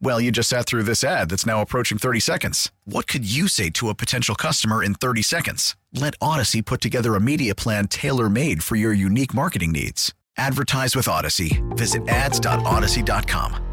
Well, you just sat through this ad that's now approaching 30 seconds. What could you say to a potential customer in 30 seconds? Let Odyssey put together a media plan tailor made for your unique marketing needs. Advertise with Odyssey. Visit ads.odyssey.com.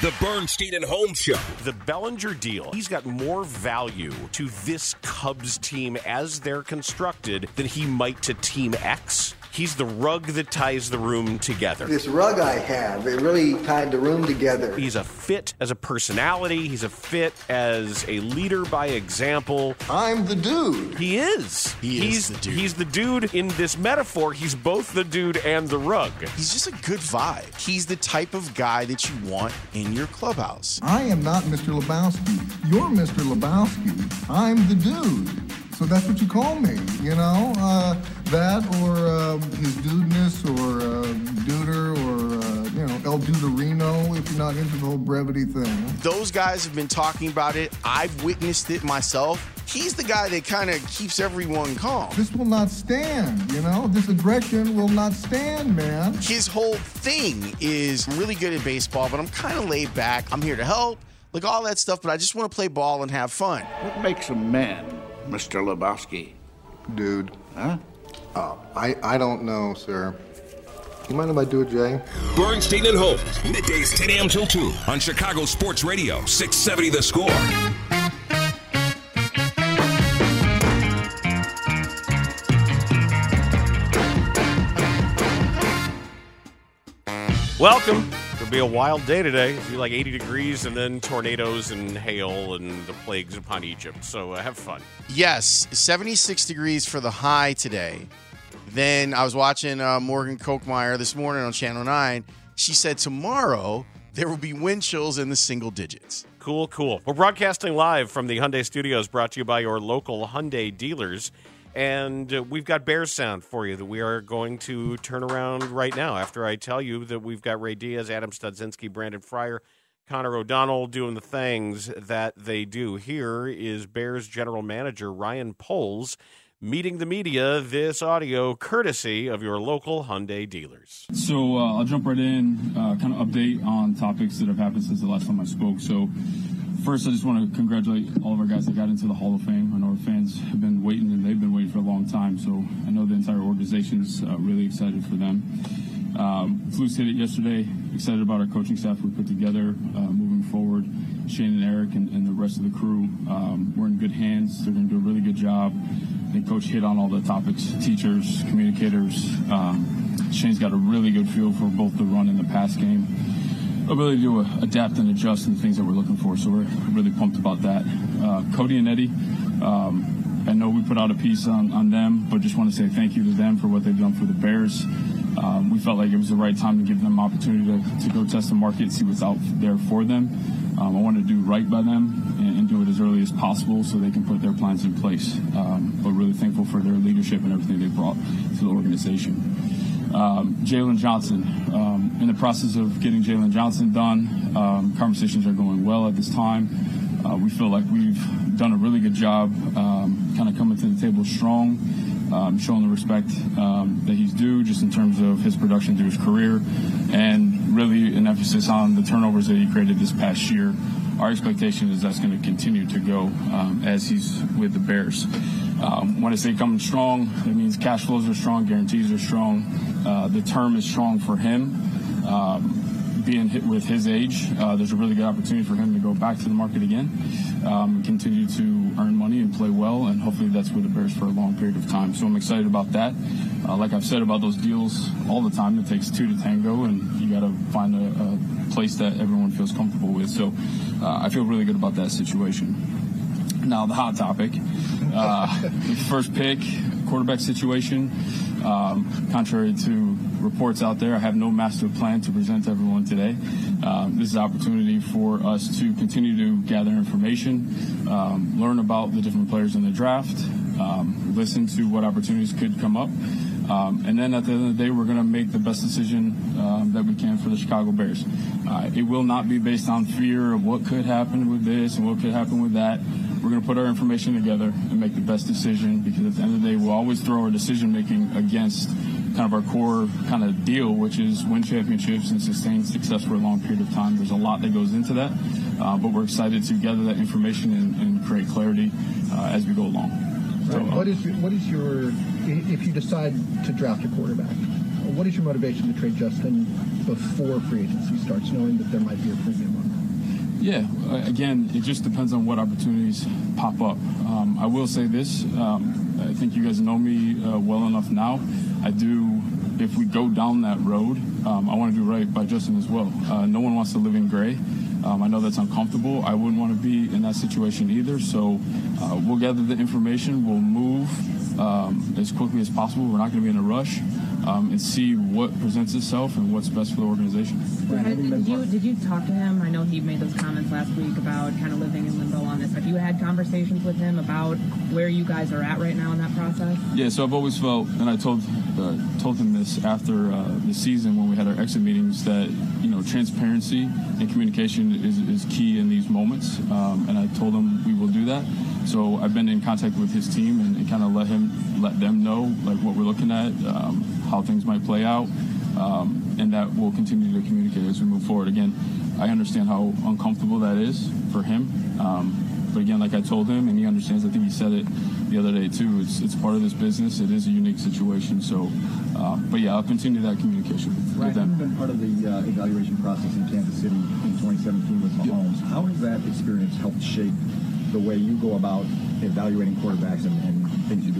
The Bernstein and Holmes Show. The Bellinger deal, he's got more value to this Cubs team as they're constructed than he might to Team X. He's the rug that ties the room together. This rug I have, it really tied the room together. He's a fit as a personality. He's a fit as a leader by example. I'm the dude. He is. He is he's, the dude. He's the dude in this metaphor. He's both the dude and the rug. He's just a good vibe. He's the type of guy that you want in your clubhouse. I am not Mr. Lebowski. You're Mr. Lebowski. I'm the dude. So that's what you call me, you know? Uh, that or uh, his dudeness or uh, duder or, uh, you know, El Duderino if you're not into the whole brevity thing. Those guys have been talking about it. I've witnessed it myself. He's the guy that kind of keeps everyone calm. This will not stand, you know? This aggression will not stand, man. His whole thing is I'm really good at baseball, but I'm kind of laid back. I'm here to help, like all that stuff, but I just want to play ball and have fun. What makes a man, Mr. Lebowski? Dude. Huh? Uh, I, I don't know, sir. You mind if I do it, Jay? Bernstein and Holmes. Middays 10 a.m. till 2 on Chicago Sports Radio, 670 The Score. Welcome. Be a wild day today. It'll be like 80 degrees and then tornadoes and hail and the plagues upon Egypt. So uh, have fun. Yes, 76 degrees for the high today. Then I was watching uh, Morgan Kolkmeyer this morning on Channel 9. She said tomorrow there will be wind chills in the single digits. Cool, cool. We're broadcasting live from the Hyundai Studios, brought to you by your local Hyundai dealers. And uh, we've got Bears sound for you that we are going to turn around right now after I tell you that we've got Ray Diaz, Adam Studzinski, Brandon Fryer, Connor O'Donnell doing the things that they do. Here is Bears general manager Ryan Poles meeting the media. This audio courtesy of your local Hyundai dealers. So uh, I'll jump right in, uh, kind of update on topics that have happened since the last time I spoke. So first, I just want to congratulate all of our guys that got into the Hall of Fame. I know our fans have been waiting, and they've been waiting for a long time. So I know the entire organization's uh, really excited for them. Um, Flus hit it yesterday. Excited about our coaching staff we put together uh, moving forward. Shane and Eric and, and the rest of the crew. Um, we're in good hands. They're going to do a really good job. I think Coach hit on all the topics: teachers, communicators. Um, Shane's got a really good feel for both the run and the pass game. Ability to adapt and adjust and the things that we're looking for. So we're really pumped about that. Uh, Cody and Eddie. Um, I know we put out a piece on, on them, but just want to say thank you to them for what they've done for the Bears. Um, we felt like it was the right time to give them opportunity to, to go test the market see what's out there for them. Um, I want to do right by them and, and, do it as early as possible so they can put their plans in place. Um, but really thankful for their leadership and everything they brought to the organization. Um, Jaylon Johnson, um, in the process of getting Jaylon Johnson done, um, conversations are going well at this time. Uh, we feel like we've done a really good job kind of coming to the table strong um, showing the respect um, that he's due just in terms of his production through his career and really an emphasis on the turnovers that he created this past year. Our expectation is that's going to continue to go um, as he's with the Bears. Um, when I say coming strong, it means cash flows are strong, guarantees are strong. Uh, the term is strong for him. Um, being hit with his age, uh, there's a really good opportunity for him to go back to the market again. Um, continue to earn money and play well, and hopefully that's with the Bears for a long period of time. So I'm excited about that. Uh, like I've said about those deals all the time, it takes two to tango, and you got to find a, a, place that everyone feels comfortable with. So uh, I feel really good about that situation. Now the hot topic, uh, first pick, quarterback situation. Um, contrary to reports out there, I have no master plan to present to everyone today. Um, this is an opportunity for us to continue to gather information, um, learn about the different players in the draft, um, listen to what opportunities could come up. Um, and then at the end of the day, we're going to make the best decision um, that we can for the Chicago Bears. Uh, it will not be based on fear of what could happen with this and what could happen with that. We're going to put our information together and make the best decision because at the end of the day, we'll always throw our decision making against kind of our core kind of deal, which is win championships and sustain success for a long period of time. There's a lot that goes into that, uh, but we're excited to gather that information and, and create clarity uh, as we go along. So, right. what is your, what is your if you decide to draft a quarterback? What is your motivation to trade Justin before free agency starts, knowing that there might be a premium on that? yeah, uh, again, it just depends on what opportunities pop up. Um, I will say this um, I think you guys know me uh, well enough now. I do, if we go down that road, um, I want to do right by Justin as well. Uh, no one wants to live in gray. Um, I know that's uncomfortable. I wouldn't want to be in that situation either. So uh, we'll gather the information, we'll move um, as quickly as possible. We're not going to be in a rush um, and see what presents itself and what's best for the organization. Did you did you talk to him? I know he made those comments last week about kind of living in limbo on this. Have you had conversations with him about where you guys are at right now in that process? Yeah, so I've always felt, and I told uh, told him this after uh, the season when we had our exit meetings that you know transparency and communication is, is key in these moments, um, and I told him we will do that. So I've been in contact with his team and, and kind of let him let them know like what we're looking at. Um, how things might play out, um, and that we'll continue to communicate as we move forward. Again, I understand how uncomfortable that is for him, um, but again, like I told him, and he understands. I think he said it the other day too. It's it's part of this business. It is a unique situation. So, uh, but yeah, I'll continue that communication with, right. with them. Been part of the uh, evaluation process in Kansas City in 2017 with Mahomes. Yep. How has that experience helped shape the way you go about evaluating quarterbacks and, and things you do in that regard?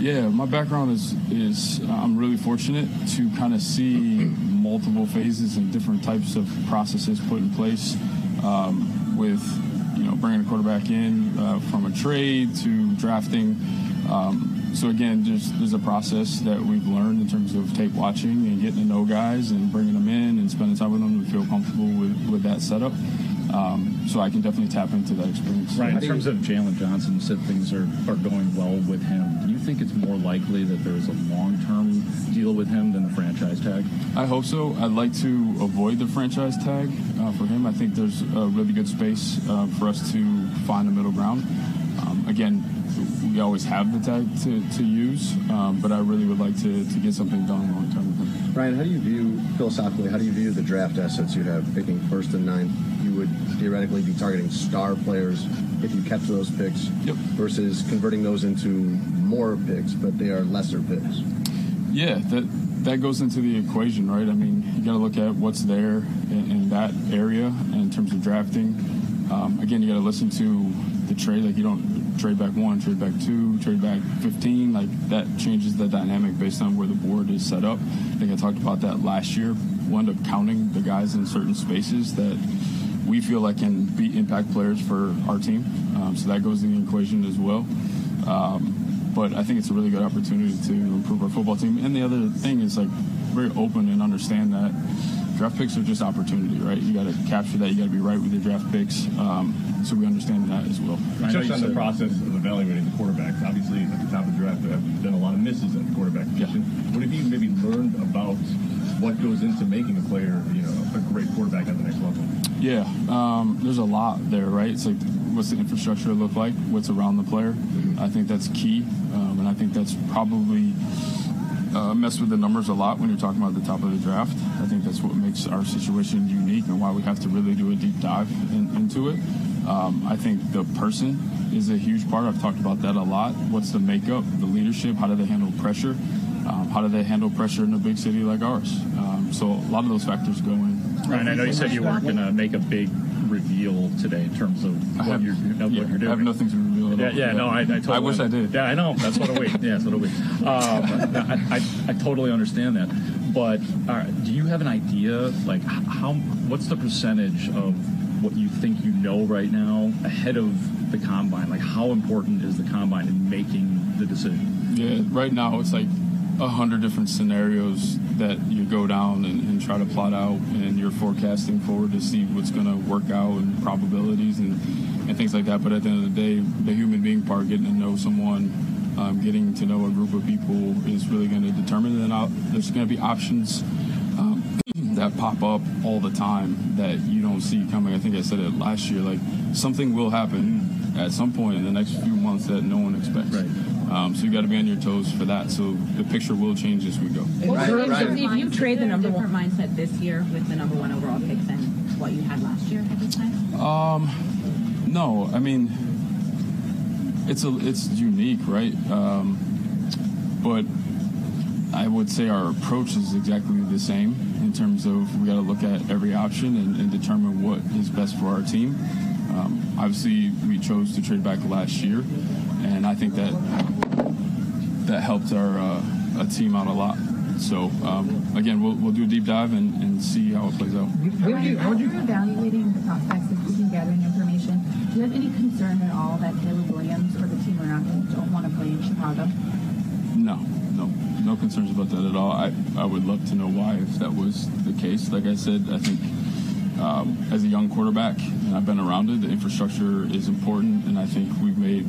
Yeah, my background is is uh, I'm really fortunate to kind of see multiple phases and different types of processes put in place um, with you know bringing a quarterback in uh, from a trade to drafting. Um, so again, there's there's a process that we've learned in terms of tape watching and getting to know guys and bringing them in and spending time with them to feel comfortable with, with that setup. Um, so I can definitely tap into that experience. Right. In terms of Jaylon Johnson, you said things are, are going well with him. Do you think it's more likely that there's a long term deal with him than the franchise tag? I hope so. I'd like to avoid the franchise tag uh, for him. I think there's a really good space uh, for us to find a middle ground. Um, again, we always have the tag to, to use, um, but I really would like to, to get something done long term with him. Ryan, how do you view, philosophically, how do you view the draft assets you have picking first and ninth? Would theoretically be targeting star players if you kept those picks yep. versus converting those into more picks, but they are lesser picks. Yeah, that that goes into the equation, right? I mean, you got to look at what's there in, in, that area in terms of drafting. Um, again, you got to listen to the trade. Like you don't trade back one, trade back two, trade back 15. Like that changes the dynamic based on where the board is set up. I think I talked about that last year. We'll end up counting the guys in certain spaces that we feel like can be impact players for our team. Um, so that goes in the equation as well. Um, but I think it's a really good opportunity to improve our football team. And the other thing is like very open and understand that draft picks are just opportunity, right? You got to capture that. You got to be right with your draft picks. Um, so we understand that as well. Right. Just on the process of evaluating the quarterbacks, obviously at the top of the draft, there have been a lot of misses at the quarterback position. Yeah. What have you maybe learned about what goes into making a player, you know, a great quarterback at the next level? Yeah, um, there's a lot there, right? It's like, what's the infrastructure look like? What's around the player? I think that's key, um, and I think that's probably uh, mess with the numbers a lot when you're talking about the top of the draft. I think that's what makes our situation unique and why we have to really do a deep dive in, into it. Um, I think the person is a huge part. I've talked about that a lot. What's the makeup, the leadership? How do they handle pressure? Um, how do they handle pressure in a big city like ours? So a lot of those factors go in. Ryan, I know you said you weren't going to make a big reveal today in terms of what, have- you're, of yeah, what you're doing? I have nothing to reveal at Yeah, all. yeah, no, I, I totally. I wish I did. Yeah, I know. That's what I wait. Yeah, that's what I wait. Um, I, I, I totally understand that. But right, do you have an idea, like how, what's the percentage of what you think you know right now ahead of the combine? Like, how important is the combine in making the decision? Yeah, right now it's like a hundred different scenarios that you go down and, and try to plot out, and you're forecasting forward to see what's going to work out and probabilities and, and things like that. But at the end of the day, the human being part, getting to know someone, um, getting to know a group of people is really going to determine. And out, there's going to be options um, that pop up all the time that you don't see coming. I think I said it last year. Like something will happen at some point in the next few months that no one expects. Right. Um, so you got to be on your toes for that. So the picture will change as we go. If you trade the number one mindset this year with the number one overall pick than what you had last year at this time? Um, no, I mean, it's a it's unique, right? Um, but I would say our approach is exactly the same in terms of we got to look at every option and, and determine what is best for our team. Um, obviously, we chose to trade back last year, and I think that that helped our uh, a team out a lot. So um, again, we'll, we'll do a deep dive and, and see how it plays out. Ryan, as you're evaluating the prospects of and gathering information, do you have any concern at all that Caleb Williams or the team around him don't want to play in Chicago? No, no, no concerns about that at all. I, I would love to know why if that was the case. Like I said, I think um, as a young quarterback, and I've been around it, the infrastructure is important, and I think we've made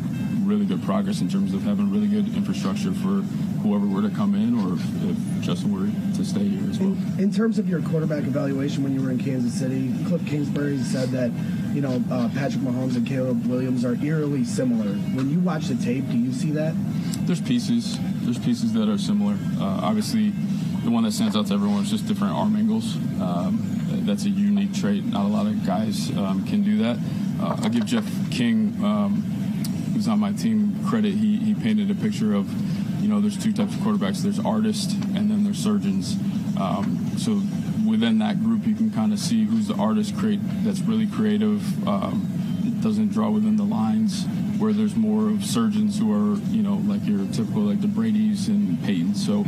really good progress in terms of having really good infrastructure for whoever were to come in or if, if Justin were to stay here as well. In terms of your quarterback evaluation when you were in Kansas City, Cliff Kingsbury said that you know uh, Patrick Mahomes and Caleb Williams are eerily similar. When you watch the tape, do you see that? There's pieces. There's pieces that are similar. Uh, obviously, the one that stands out to everyone is just different arm angles. Um, that's a unique trait. Not a lot of guys um, can do that. Uh, I'll give Jeff King, um, who's on my team, credit. He, he painted a picture of, you know, there's two types of quarterbacks. There's artists and then there's surgeons. Um, so within that group, you can kind of see who's the artist create that's really creative, um, doesn't draw within the lines. Where there's more of surgeons who are, you know, like your typical like the Brady's and Peytons. So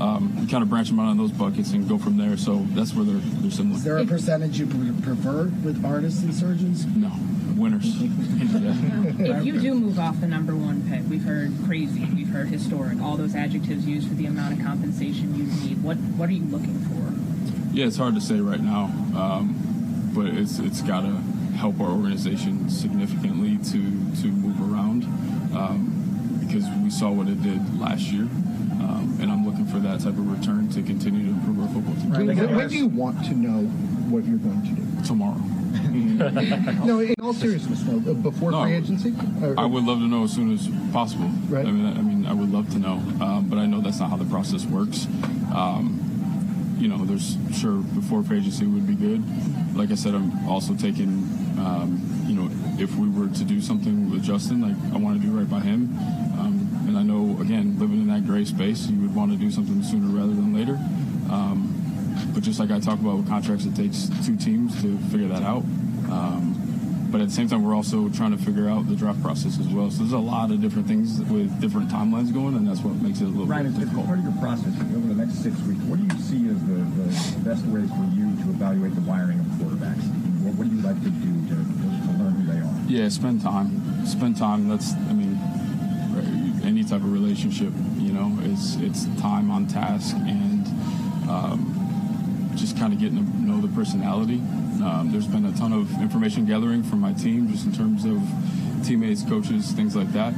um, kind of branch them out on those buckets and go from there. So that's where they're they're similar. Is there a percentage you pre- prefer with artists and surgeons? No, winners. If you do move off the number one pick, we've heard crazy, we've heard historic, all those adjectives used for the amount of compensation you need. What what are you looking for? Yeah, it's hard to say right now, um, but it's it's got to help our organization significantly to to move around um, because we saw what it did last year, um, and I'm looking for that type of return to continue to improve our football team. When, when do you want to know what you're going to do? Tomorrow. no, in all seriousness, though, uh, before No, free agency? Or- I would love to know as soon as possible. Right. I mean, I mean, I would love to know, um, but I know that's not how the process works. Um, you know, there's sure before free agency would be good. Like I said, I'm also taking, um, you know, if we were to do something with Justin, like I want to do right by him. Um, and I know, again, living in that gray space, you would want to do something sooner rather than later. But just like I talk about with contracts, it takes two teams to figure that out. Um, but at the same time, we're also trying to figure out the draft process as well. So there's a lot of different things with different timelines going, and that's what makes it a little Ryan, bit difficult. part of your process over the next six weeks, what do you see as the, the best way for you to evaluate the wiring of quarterbacks? What, what do you like to do to, to learn who they are? Yeah, spend time. Spend time. That's, I mean, any type of relationship, you know, it's it's time on task and um, just kind of getting to know the personality. Um, there's been a ton of information gathering from my team, just in terms of teammates, coaches, things like that.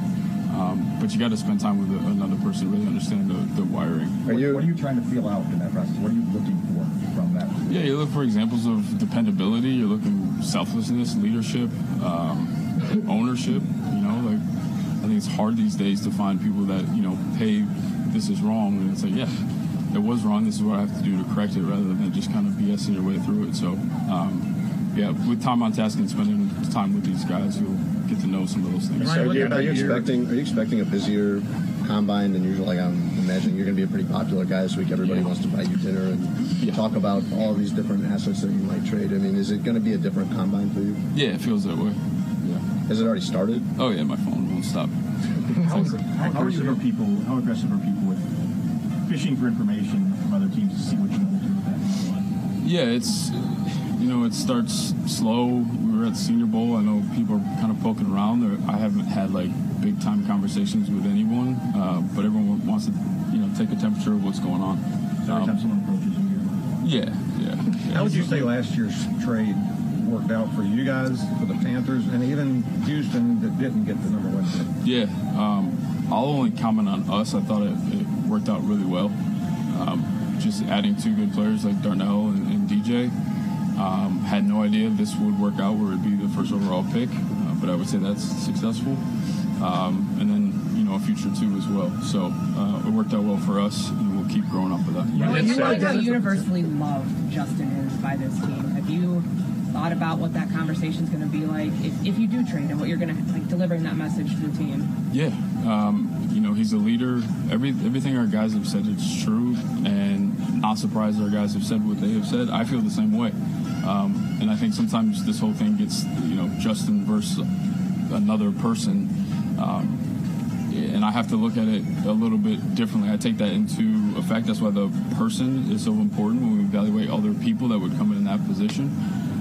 Um, but you got to spend time with a, another person, really understand the, the wiring. What, what are you trying to feel out in that process? What are you looking for from that? Yeah, you look for examples of dependability. You're looking selflessness, leadership, um, ownership. You know, like I think it's hard these days to find people that you know, hey, this is wrong, and it's like, yeah, it was wrong. This is what I have to do to correct it, rather than just kind of BSing your way through it. So, um, yeah, with time on task and spending time with these guys, you'll get to know some of those things. So are you, are you expecting are you expecting a busier combine than usual? Like I'm imagining you're going to be a pretty popular guy this week. Everybody wants to buy you dinner and talk about all these different assets that you might trade. I mean, is it going to be a different combine for you? Yeah, it feels that way. Yeah. Has it already started? Oh yeah, my phone won't stop. How, how aggressive are people? How aggressive are people with fishing for information from other teams to see what you will do with that? Yeah, it's you know it starts slow. We were at the Senior Bowl. I know people are kind of poking around. I haven't had like big time conversations with anyone, uh, but everyone wants to you know take a temperature of what's going on. Every time someone approaches you, Yeah, yeah. yeah. How would you say last year's trade worked out for you guys, for the Panthers, and even Houston that didn't get the number one pick? Yeah, um, I'll only comment on us. I thought it, it worked out really well. Um, just adding two good players like Darnell and, and DJ. Um, had no idea this would work out where it'd be the first overall pick, uh, but I would say that's successful. Um, and then, you know, a future two as well. So uh, it worked out well for us, and we'll keep growing up with that. You know like how universally loved Justin is by this team. Have you thought about what that conversation is going to be like if, if you do trade and what you're going to like delivering that message to the team? Yeah, um, you know he's a leader. Every everything our guys have said is true, and not surprised our guys have said what they have said. I feel the same way, um, and I think sometimes this whole thing gets you know Justin versus another person. Um, and I have to look at it a little bit differently. I take that into effect. That's why the person is so important when we evaluate other people that would come in that position.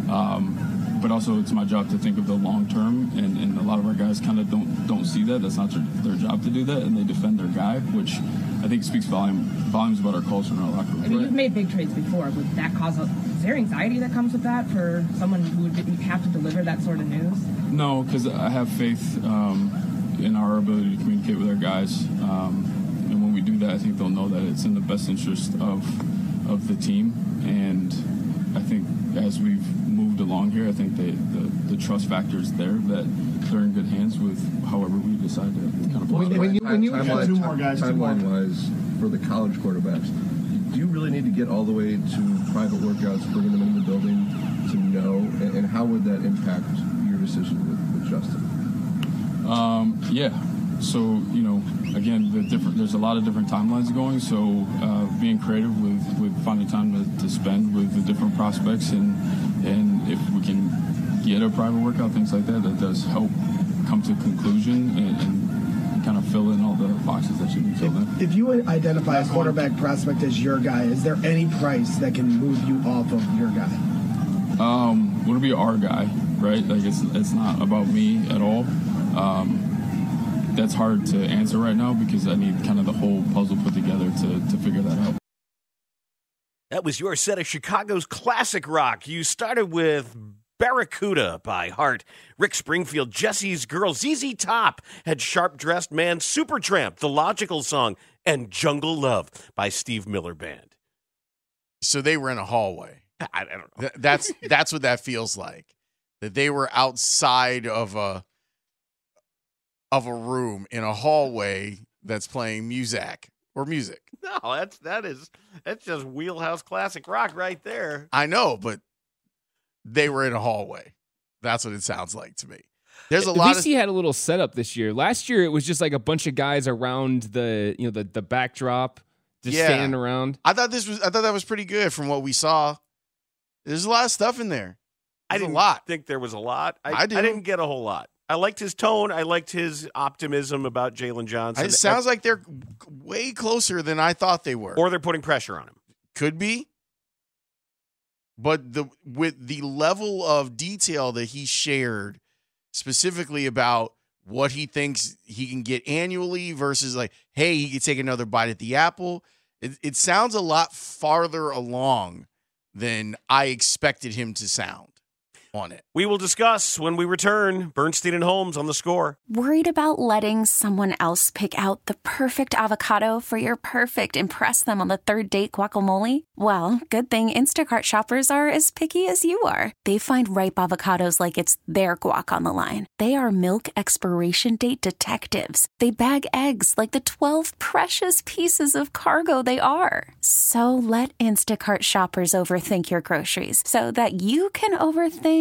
Um, but also, it's my job to think of the long term, and, and a lot of our guys kind of don't don't see that. That's not their, their job to do that, and they defend their guy, which I think speaks volume volumes about our culture and our locker room. I mean, you've made big trades before. Would that cause a, is there anxiety that comes with that for someone who would have to deliver that sort of news? No, because I have faith um, in our ability to communicate with our guys, um, and when we do that, I think they'll know that it's in the best interest of of the team. And I think as we've moved along here, I think they, the the trust factor is there that they're in good hands with however we decide to kind of play. When, you, when you Timeline- two more guys, two more. timeline wise, for the college quarterbacks, do you really need to get all the way to private workouts, bringing them into the building to know? And, and how would that impact your decision with, with Justin? Um, yeah. So you know, again, the different. There's a lot of different timelines going. So uh, being creative with with finding time to, to spend with the different prospects, and and if we can get a private workout, things like that, that does help come to conclusion and, and kind of fill in all the boxes that should be filled in. If you identify a quarterback prospect as your guy, is there any price that can move you off of your guy? Um, would it be our guy, right? Like it's it's not about me at all. Um, that's hard to answer right now because I need kind of the whole puzzle put together to to figure that out. That was your set of Chicago's classic rock. You started with Barracuda by Heart, Rick Springfield, Jesse's Girl, ZZ Top had Sharp Dressed Man, Supertramp, The Logical Song, and Jungle Love by Steve Miller Band. So they were in a hallway. I, I don't know. That's that's what that feels like. That they were outside of a of a room in a hallway that's playing music or music. No, that's that is that's just wheelhouse classic rock right there. I know, but they were in a hallway. That's what it sounds like to me. There's a lot least of he had a little setup this year. Last year it was just like a bunch of guys around the you know the the backdrop, just Yeah. standing around. I thought this was I thought that was pretty good from what we saw. There's a lot of stuff in there. I didn't a lot. think there was a lot. I, I do. I didn't get a whole lot. I liked his tone. I liked his optimism about Jaylon Johnson. It sounds like they're way closer than I thought they were. or they're putting pressure on him. Could be. But the with the level of detail that he shared specifically about what he thinks he can get annually versus like, hey, he could take another bite at the apple. It, it sounds a lot farther along than I expected him to sound on it. We will discuss when we return. Bernstein and Holmes on the score. Worried about letting someone else pick out the perfect avocado for your perfect impress them on the third date guacamole? Well, good thing Instacart shoppers are as picky as you are. They find ripe avocados like it's their guac on the line. They are milk expiration date detectives. They bag eggs like the 12 precious pieces of cargo they are. So let Instacart shoppers overthink your groceries so that you can overthink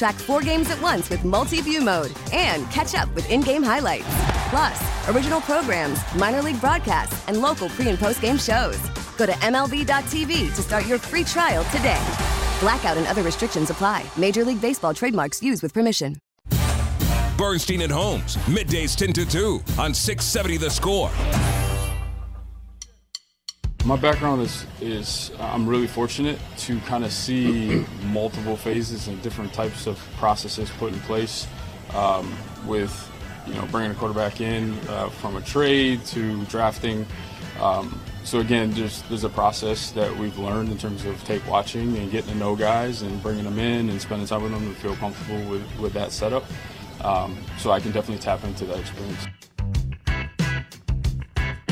Track four games at once with multi view mode and catch up with in game highlights. Plus, original programs, minor league broadcasts, and local pre and post game shows. Go to MLB.tv to start your free trial today. Blackout and other restrictions apply. Major League Baseball trademarks used with permission. Bernstein and Holmes, middays 10 to 2 on 670 The Score. My background is is uh, I'm really fortunate to kind of see multiple phases and different types of processes put in place um, with you know bringing a quarterback in uh, from a trade to drafting. Um, so again, there's there's a process that we've learned in terms of tape watching and getting to know guys and bringing them in and spending time with them to feel comfortable with with that setup. Um, so I can definitely tap into that experience.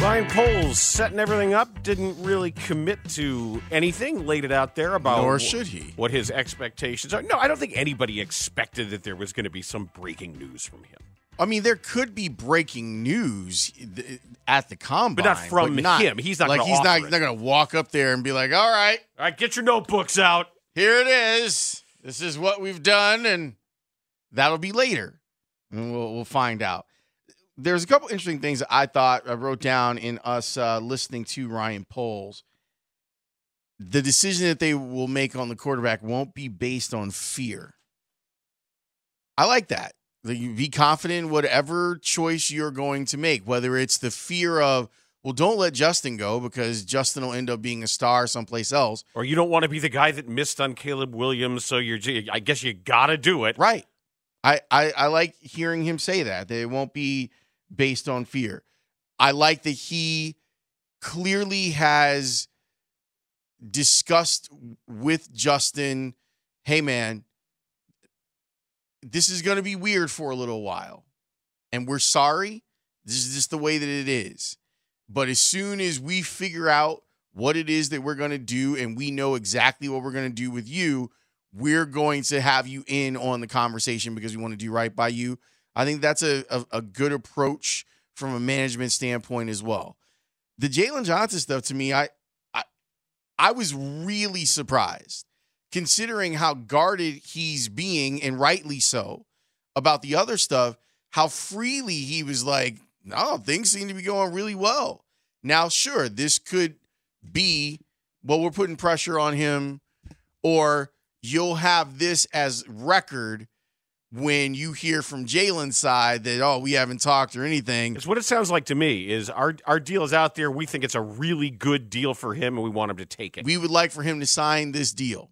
Ryan Poles setting everything up, didn't really commit to anything, laid it out there about Nor should he. what his expectations are. No, I don't think anybody expected that there was going to be some breaking news from him. I mean, there could be breaking news at the combine, But not from him. He's not like he's not, not going to walk up there and be like, "All right, All right, get your notebooks out. here it is. This is what we've done," and that'll be later, and we'll we'll find out. There's a couple interesting things that I thought I wrote down in us uh, listening to Ryan Poles. The decision that they will make on the quarterback won't be based on fear. I like that. You be confident in whatever choice you're going to make, whether it's the fear of, well, don't let Justin go because Justin will end up being a star someplace else. Or you don't want to be the guy that missed on Caleb Williams, so you're. I guess you got to do it. Right. I, I, I like hearing him say that, that it won't be based on fear. I like that he clearly has discussed with Justin, hey, man, this is going to be weird for a little while. And we're sorry. This is just the way that it is. But as soon as we figure out what it is that we're going to do and we know exactly what we're going to do with you, we're going to have you in on the conversation because we want to do right by you. I think that's a, a, a good approach from a management standpoint as well. The Jaylon Johnson stuff to me, I, I I was really surprised considering how guarded he's being, and rightly so, about the other stuff, how freely he was like, no, things seem to be going really well. Now, sure, this could be, well, we're putting pressure on him, or you'll have this as record when you hear from Jaylon's side that, oh, we haven't talked or anything. It's what it sounds like to me. Is our our deal is out there. We think it's a really good deal for him, and we want him to take it. We would like for him to sign this deal.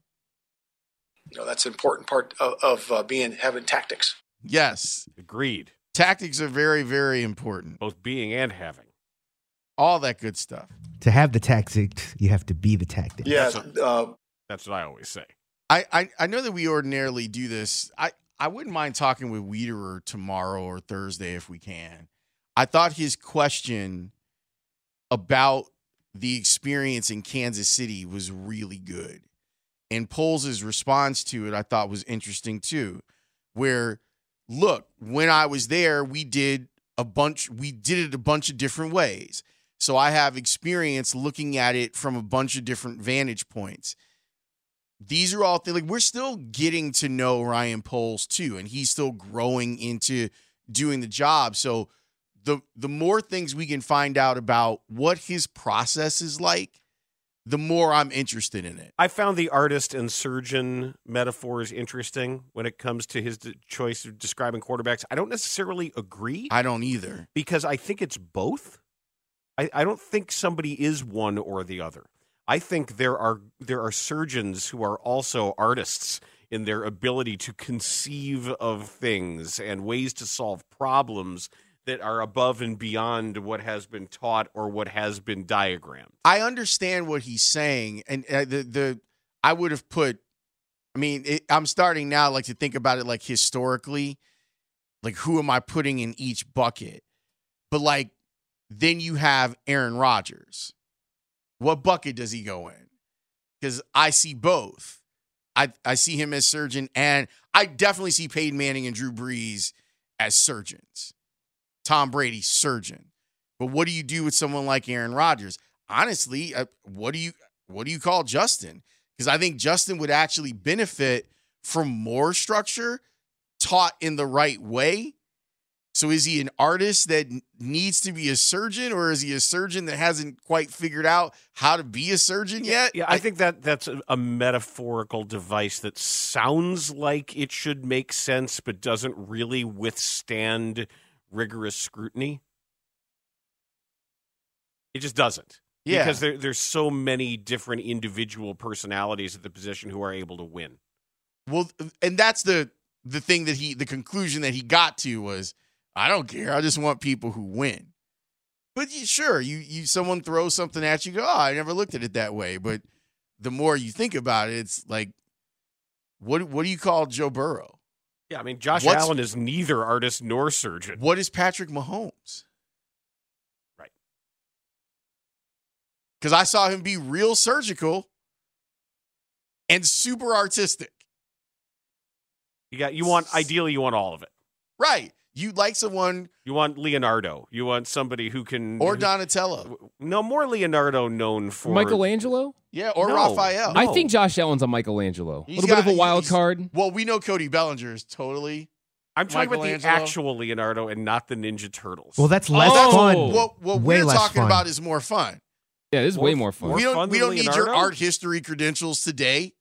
You know, that's an important part of, of uh, being having tactics. Yes. Agreed. Tactics are very, very important. Both being and having. All that good stuff. To have the tactics, you have to be the tactic. Yeah, That's uh, That's what I always say. I, I, I know that we ordinarily do this. I, I wouldn't mind talking with Wiederer tomorrow or Thursday if we can. I thought his question about the experience in Kansas City was really good. And Poles' response to it, I thought was interesting too. Where, look, when I was there, we did a bunch, we did it a bunch of different ways. So I have experience looking at it from a bunch of different vantage points these are all things like we're still getting to know Ryan Poles too, and he's still growing into doing the job. So the the more things we can find out about what his process is like, the more I'm interested in it. I found the artist and surgeon metaphors interesting when it comes to his d- choice of describing quarterbacks. I don't necessarily agree I don't either. because I think it's both. I, I don't think somebody is one or the other. I think there are there are surgeons who are also artists in their ability to conceive of things and ways to solve problems that are above and beyond what has been taught or what has been diagrammed. I understand what he's saying, and uh, the the I would have put. I mean, it, I'm starting now like to think about it like historically, like who am I putting in each bucket? But like, then you have Aaron Rodgers, What bucket does he go in? Because I see both. I, I see him as surgeon, and I definitely see Peyton Manning and Drew Brees as surgeons. Tom Brady, surgeon. But what do you do with someone like Aaron Rodgers? Honestly, uh, what do you what do you call Justin? Because I think Justin would actually benefit from more structure taught in the right way. So is he an artist that needs to be a surgeon, or is he a surgeon that hasn't quite figured out how to be a surgeon yet? Yeah, I think that that's a, a metaphorical device that sounds like it should make sense, but doesn't really withstand rigorous scrutiny. It just doesn't. Yeah. Because there, there's so many different individual personalities at the position who are able to win. Well, and that's the the thing that he the conclusion that he got to was I don't care. I just want people who win. But you, sure, you you someone throws something at you, go, oh, I never looked at it that way. But the more you think about it, it's like, what what do you call Joe Burrow? Yeah, I mean, Josh What's- Allen is neither artist nor surgeon. What is Patrick Mahomes? Right. Because I saw him be real surgical and super artistic. You got you want ideally you want all of it. Right. You like someone You want Leonardo. You want somebody who can or Donatello. No, more Leonardo known for Michelangelo? Yeah, or No, Raphael. I think Josh Allen's a Michelangelo. A He's little bit of a wild card. Well, we know Cody Bellinger is totally. I'm talking about the actual Leonardo and not the Ninja Turtles. Well, that's less Oh. fun. What what Way we're less talking fun. about is more fun. Yeah, this is More way more fun. more we don't fun we don't need your art history credentials today.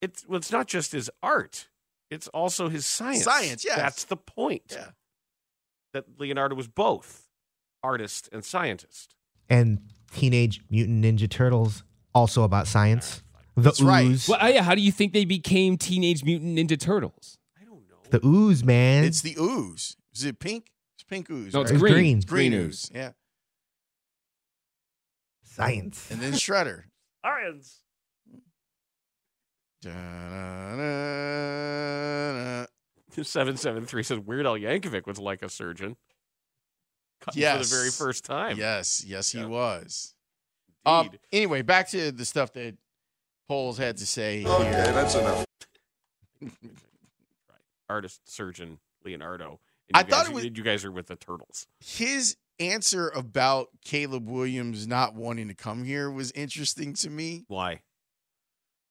It's well, it's not just his art; it's also his science. Science, yes. that's the point. Yeah. That Leonardo was both artist and scientist. And Teenage Mutant Ninja Turtles, also about science. The That's right. ooze. Well, uh, yeah, how do you think they became Teenage Mutant Ninja Turtles? I don't know. The ooze, man. It's the ooze. Is it pink? It's pink ooze. No, it's right? Green. green. It's green, Green ooze. Yeah. Science. And then Shredder. Science. Da-na-na-na. Seven seven three says Weird Al Yankovic was like a surgeon. Cut for Yes. the very first time. Yes, yes, he Yeah. was. Um, anyway, back to the stuff that Poles had to say Okay, here. that's enough. right. Artist, surgeon, Leonardo. I And you thought guys, it was- you guys are with the turtles. His answer about Caleb Williams not wanting to come here was interesting to me Why?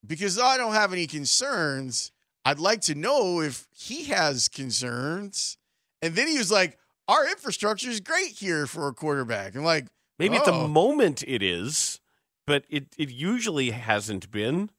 because I don't have any concerns. I'd like to know if he has concerns. And then he was like, Our infrastructure is great here for a quarterback. I'm like, Maybe at the "Oh." moment it is, but it, it usually hasn't been.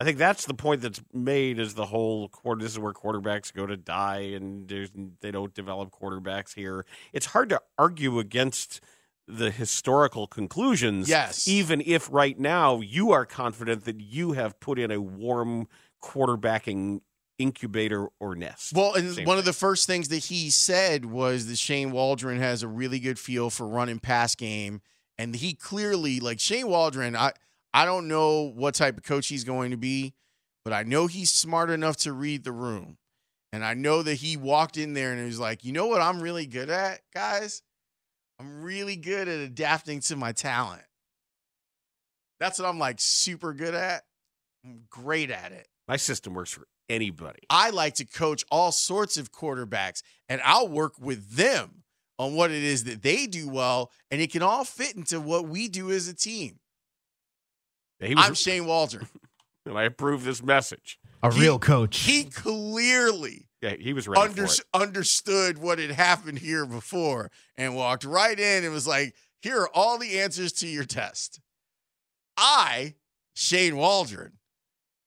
I think that's the point that's made is the whole quarter. This is where quarterbacks go to die, and there's, they don't develop quarterbacks here. It's hard to argue against the historical conclusions. Yes. even if right now you are confident that you have put in a warm quarterbacking incubator or nest. Well, and Same one of the first things that he said was that Shane Waldron has a really good feel for running pass game, and he clearly like Shane Waldron. I I don't know what type of coach he's going to be, but I know he's smart enough to read the room, and I know that he walked in there and he was like, you know what I'm really good at, guys. I'm really good at adapting to my talent. That's what I'm like super good at. I'm great at it. My system works for anybody. I like to coach all sorts of quarterbacks and I'll work with them on what it is that they do well and it can all fit into what we do as a team. Yeah, he was, I'm Shane Waldron. and I approve this message. a he- real coach. He clearly Yeah, he was ready under, for it. understood what had happened here before and walked right in and was like, here are all the answers to your test. I, Shane Waldron,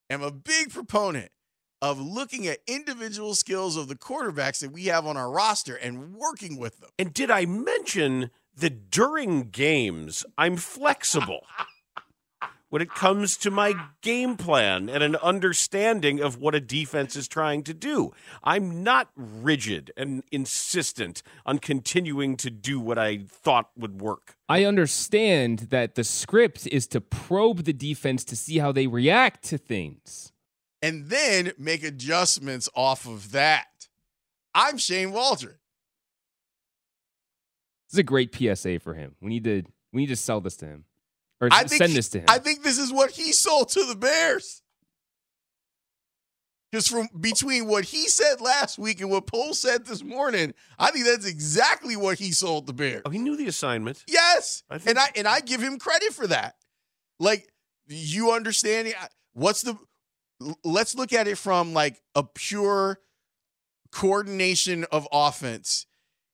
am a big proponent of looking at individual skills of the quarterbacks that we have on our roster and working with them. And did I mention that during games, I'm flexible when it comes to my game plan and an understanding of what a defense is trying to do? I'm not rigid and insistent on continuing to do what I thought would work. I understand that the script is to probe the defense to see how they react to things. and then make adjustments off of that. I'm Shane Waldron. This is a great PSA for him. We need to we need to sell this to him. Or I s- think send this to him. I think this is what he sold to the Bears. Because from between what he said last week and what Poles said this morning, I think that's exactly what he sold the Bears. Oh, he knew the assignment. Yes, I think- and I and I give him credit for that. Like you understanding what's the? Let's look at it from like a pure coordination of offense.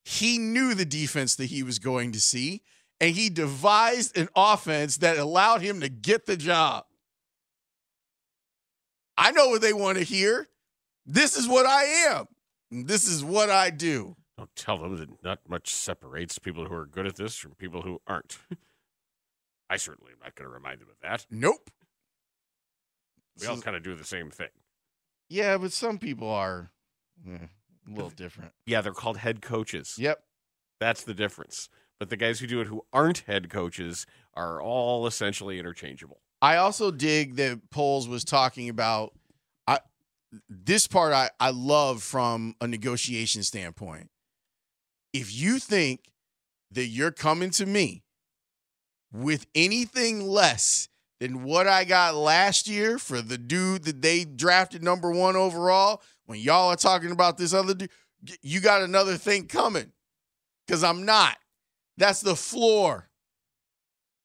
He knew the defense that he was going to see, and he devised an offense that allowed him to get the job. I know what they want to hear. This is what I am. This is what I do. Don't tell them that not much separates people who are good at this from people who aren't. I certainly am not going to remind them of that. Nope. We all kind of do the same thing. Yeah, but some people are eh, a little different. Yeah, they're called head coaches. Yep. That's the difference. But the guys who do it who aren't head coaches are all essentially interchangeable. I also dig that Poles was talking about I this part I, I love from a negotiation standpoint. If you think that you're coming to me with anything less than what I got last year for the dude that they drafted number one overall, when y'all are talking about this other dude, you got another thing coming. Because I'm not. That's the floor.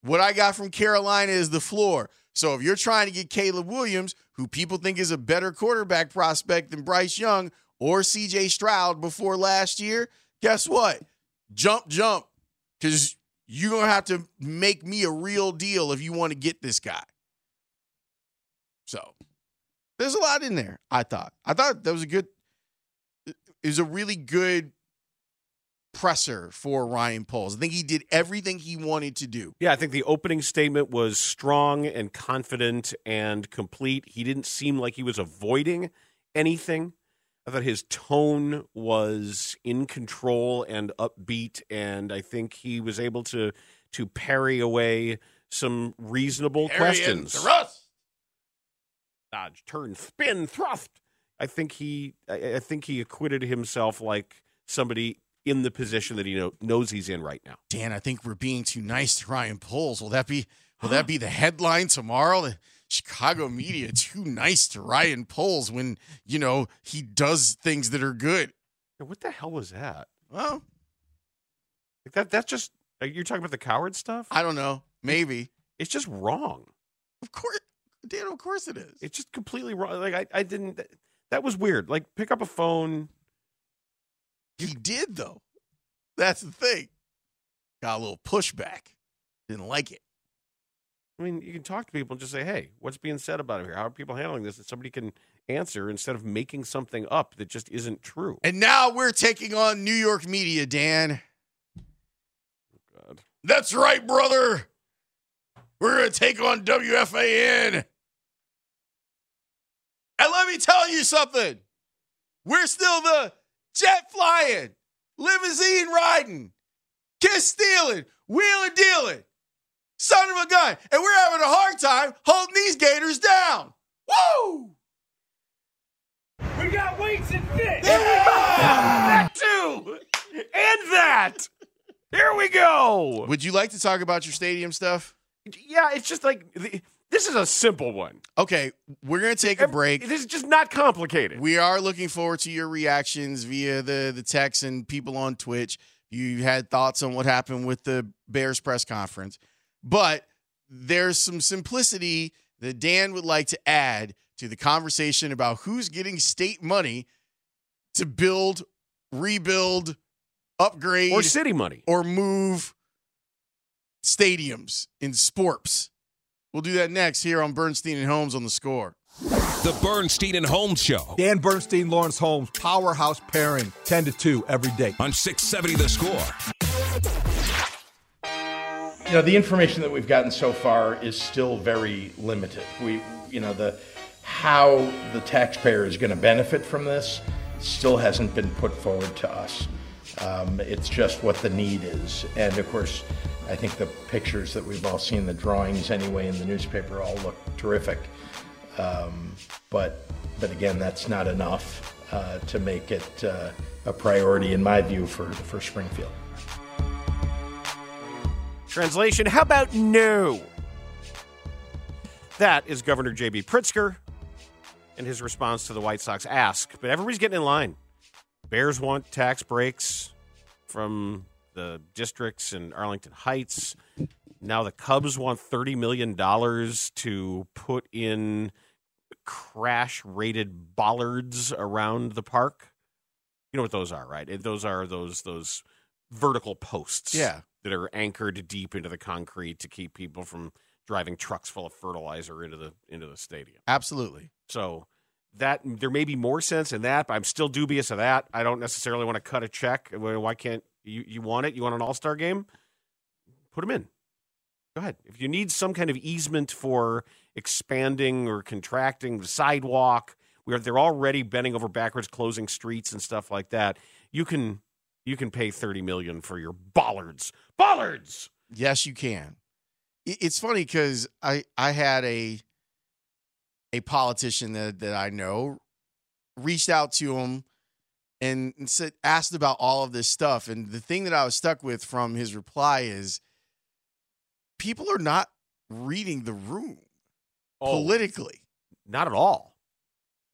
What I got from Carolina is the floor. So if you're trying to get Caleb Williams, who people think is a better quarterback prospect than Bryce Young or CJ Stroud before last year, guess what? Jump, jump. Because you're going to have to make me a real deal if you want to get this guy. So there's a lot in there, I thought. I thought that was a good, it was a really good presser for Ryan Poles. I think he did everything he wanted to do. Yeah, I think the opening statement was strong and confident and complete. He didn't seem like he was avoiding anything. I thought his tone was in control and upbeat, and I think he was able to to parry away some reasonable Parry and questions. thrust. Dodge, turn, spin, thrust. I think he, I, I think he acquitted himself like somebody in the position that he know, knows he's in right now. Dan, I think we're being too nice to Ryan Poles. Will that be will that be the headline tomorrow? The Chicago media too nice to Ryan Poles when, you know, he does things that are good. What the hell was that? Well, Like that that's just you're talking about the coward stuff? I don't know. Maybe. It's just wrong. Of course Dan, of course it is. It's just completely wrong. Like I, I didn't that, that was weird. Like pick up a phone. He did though. That's the thing. Got a little pushback. Didn't like it. I mean, you can talk to people and just say, "Hey, what's being said about it here? How are people handling this?" And somebody can answer instead of making something up that just isn't true. And now we're taking on New York media, Dan. God. That's right, brother. We're going to take on WFAN. And let me tell you something. We're still the jet flying, limousine riding, kiss stealing, wheeling dealing, son of a gun. And we're having a hard time holding these gators down. Woo! We got weights and fit. There we go. that too, and that. Here we go. Would you like to talk about your stadium stuff? Yeah, it's just like the- this is a simple one. Okay, we're going to take a break. This is just not complicated. We are looking forward to your reactions via the the text and people on Twitch. You had thoughts on what happened with the Bears press conference, but there's some simplicity that Dan would like to add to the conversation about who's getting state money to build, rebuild, upgrade, Or city money. or move stadiums in sports. We'll do that next here on Bernstein and Holmes on the score. The Bernstein and Holmes Show Dan Bernstein, Laurence Holmes, powerhouse pairing, 10 to 2 every day. on 670 The Score. You know, the information that we've gotten so far is still very limited. We, you know, the how the taxpayer is going to benefit from this still hasn't been put forward to us. Um, it's just what the need is, and of course, I think the pictures that we've all seen, the drawings anyway in the newspaper, all look terrific. Um, but, but again, that's not enough uh, to make it uh, a priority, in my view, for for Springfield. Translation: How about no? That is Governor J.B. Pritzker and his response to the White Sox ask. But everybody's getting in line. Bears want tax breaks from the districts in Arlington Heights. Now the Cubs want $30 million to put in crash rated bollards around the park. You know what those are, right? Those are those those vertical posts Yeah. that are anchored deep into the concrete to keep people from driving trucks full of fertilizer into the into the stadium. Absolutely. So that there may be more sense in that, but I'm still dubious of that. I don't necessarily want to cut a check. Why can't you? You want it? You want an All Star game? Put them in. Go ahead. If you need some kind of easement for expanding or contracting the sidewalk, where they're already bending over backwards, closing streets and stuff like that, you can you can pay thirty million for your bollards. Bollards. Yes, you can. It's funny because I I had a a politician that that I know reached out to him and said asked about all of this stuff, and the thing that I was stuck with from his reply is people are not reading the room oh. politically. Not at all.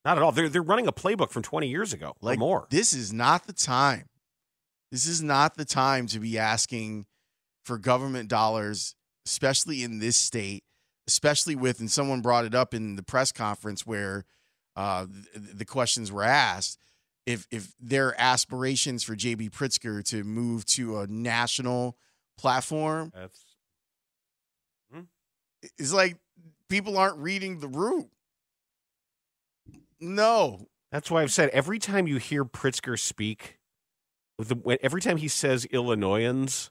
Not at all. They're they're running a playbook from twenty years ago Like or more. This is not the time. This is not the time to be asking for government dollars, especially in this state, especially with, and someone brought it up in the press conference where uh, th- the questions were asked. If if there are aspirations for JB Pritzker to move to a national platform, That's it's like people aren't reading the room. No, That's why I've said every time you hear Pritzker speak, the, every time he says Illinoisans,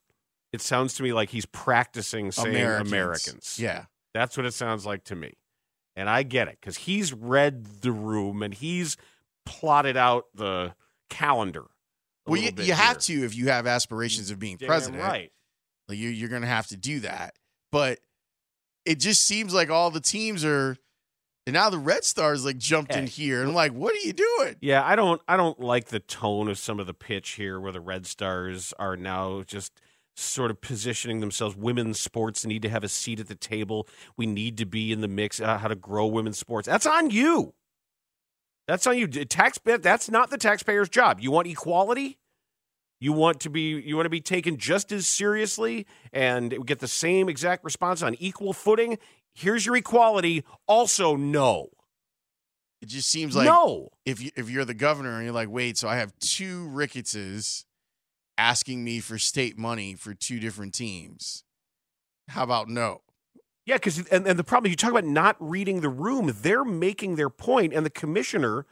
it sounds to me like he's practicing saying Americans. Americans. Yeah. That's what it sounds like to me. And I get it because he's read the room and he's plotted out the calendar. Well, you, you have to if you have aspirations of being Damn president. right. Like you, you're going to have to do that. But it just seems like all the teams are, and now the Red Stars like jumped in here, and I'm like, what are you doing? Yeah, I don't I don't like the tone of some of the pitch here where the Red Stars are now just sort of positioning themselves women's sports need to have a seat at the table. We need to be in the mix uh, how to grow women's sports. That's on you. That's on you. Tax that's not the taxpayer's job. You want equality? You want to be you want to be taken just as seriously and get the same exact response on equal footing? Here's your equality. Also no. It just seems like No. If you if you're the governor and you're like, wait, so I have two Ricketses asking me for state money for two different teams. How about no? Yeah, because and, and the problem you talk about not reading the room. They're making their point, and the commissioner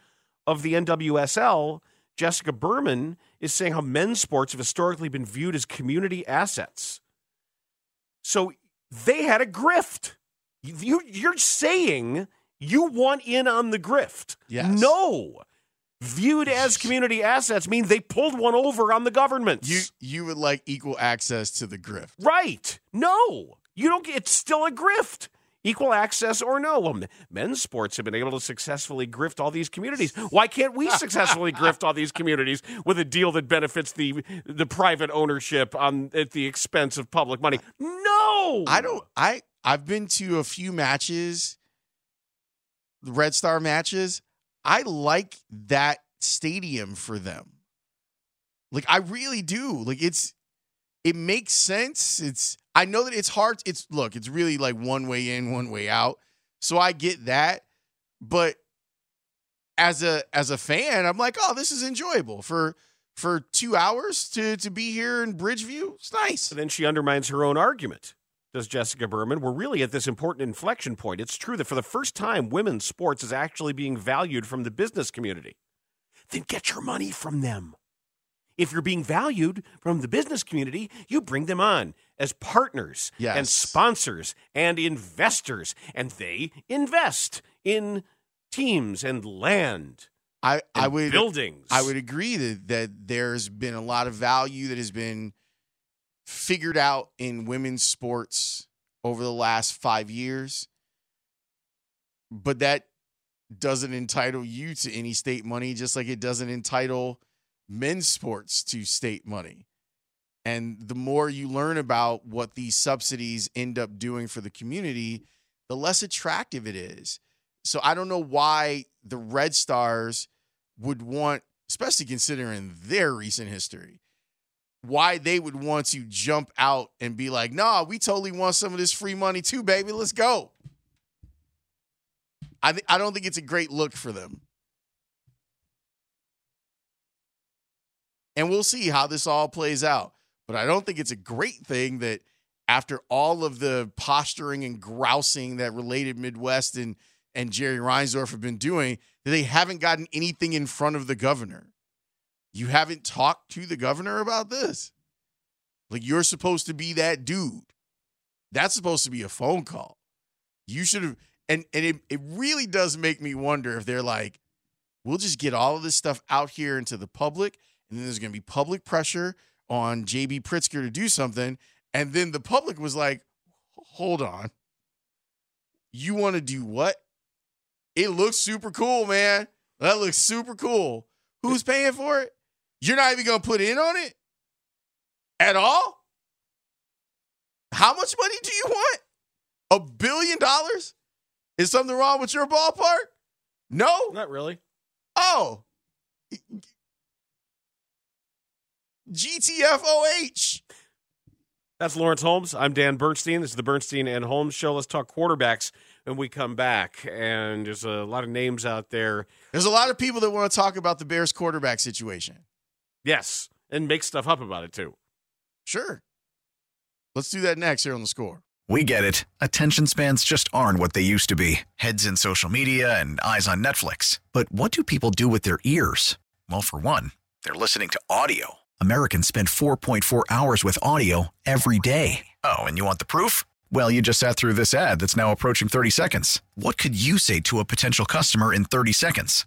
of the NWSL, Jessica Berman, is saying how men's sports have historically been viewed as community assets. So they had a grift. You, you're saying you want in on the grift? Yes. No. Viewed as community assets mean they pulled one over on the government. You you would like equal access to the grift. Right. No. You don't get it's still a grift. Equal access or no. Well, men's sports have been able to successfully grift all these communities. Why can't we successfully grift all these communities with a deal that benefits the the private ownership on at the expense of public money? No. I don't I I've been to a few matches, Red Star matches. I like that stadium for them. Like I really do. Like it's it makes sense. It's I know that it's hard. It's look, it's really like one way in, one way out. So I get that. But as a as a fan, I'm like, oh, this is enjoyable for for two hours to to be here in Bridgeview. It's nice. So then she undermines her own argument. Does Jessica Berman? We're really at this important inflection point. It's true that for the first time, women's sports is actually being valued from the business community. Then get your money from them. If you're being valued from the business community, you bring them on as partners Yes. and sponsors and investors, and they invest in teams and land. I, I would buildings. I would agree that that there's been a lot of value that has been figured out in women's sports over the last five years, but that doesn't entitle you to any state money, just like it doesn't entitle men's sports to state money. And the more you learn about what these subsidies end up doing for the community, the less attractive it is. So I don't know why the Red Stars would want, especially considering their recent history, why they would want to jump out and be like, nah, we totally want some of this free money too, baby. Let's go. I, th- I don't think it's a great look for them. And we'll see how this all plays out. But I don't think it's a great thing that after all of the posturing and grousing that related Midwest and, and Jerry Reinsdorf have been doing, that they haven't gotten anything in front of the governor. You haven't talked to the governor about this. Like you're supposed to be that dude. That's supposed to be a phone call. You should have and and it, it really does make me wonder if they're like, we'll just get all of this stuff out here into the public, and then there's gonna be public pressure on JB Pritzker to do something. And then the public was like, hold on. You want to do what? It looks super cool, man. That looks super cool. Who's paying for it? You're not even going to put in on it at all? How much money do you want? A billion dollars? Is something wrong with your ballpark? No? Not really. Oh. GTFOH. That's Laurence Holmes. I'm Dan Bernstein. This is the Bernstein and Holmes show. Let's talk quarterbacks when we come back. And there's a lot of names out there. There's a lot of people that want to talk about the Bears quarterback situation. Yes, and make stuff up about it too. Sure. Let's do that next here on the score. We get it. Attention spans just aren't what they used to be heads in social media and eyes on Netflix. But what do people do with their ears? Well, for one, they're listening to audio. Americans spend 4.4 hours with audio every day. Oh, and you want the proof? Well, you just sat through this ad that's now approaching 30 seconds. What could you say to a potential customer in 30 seconds?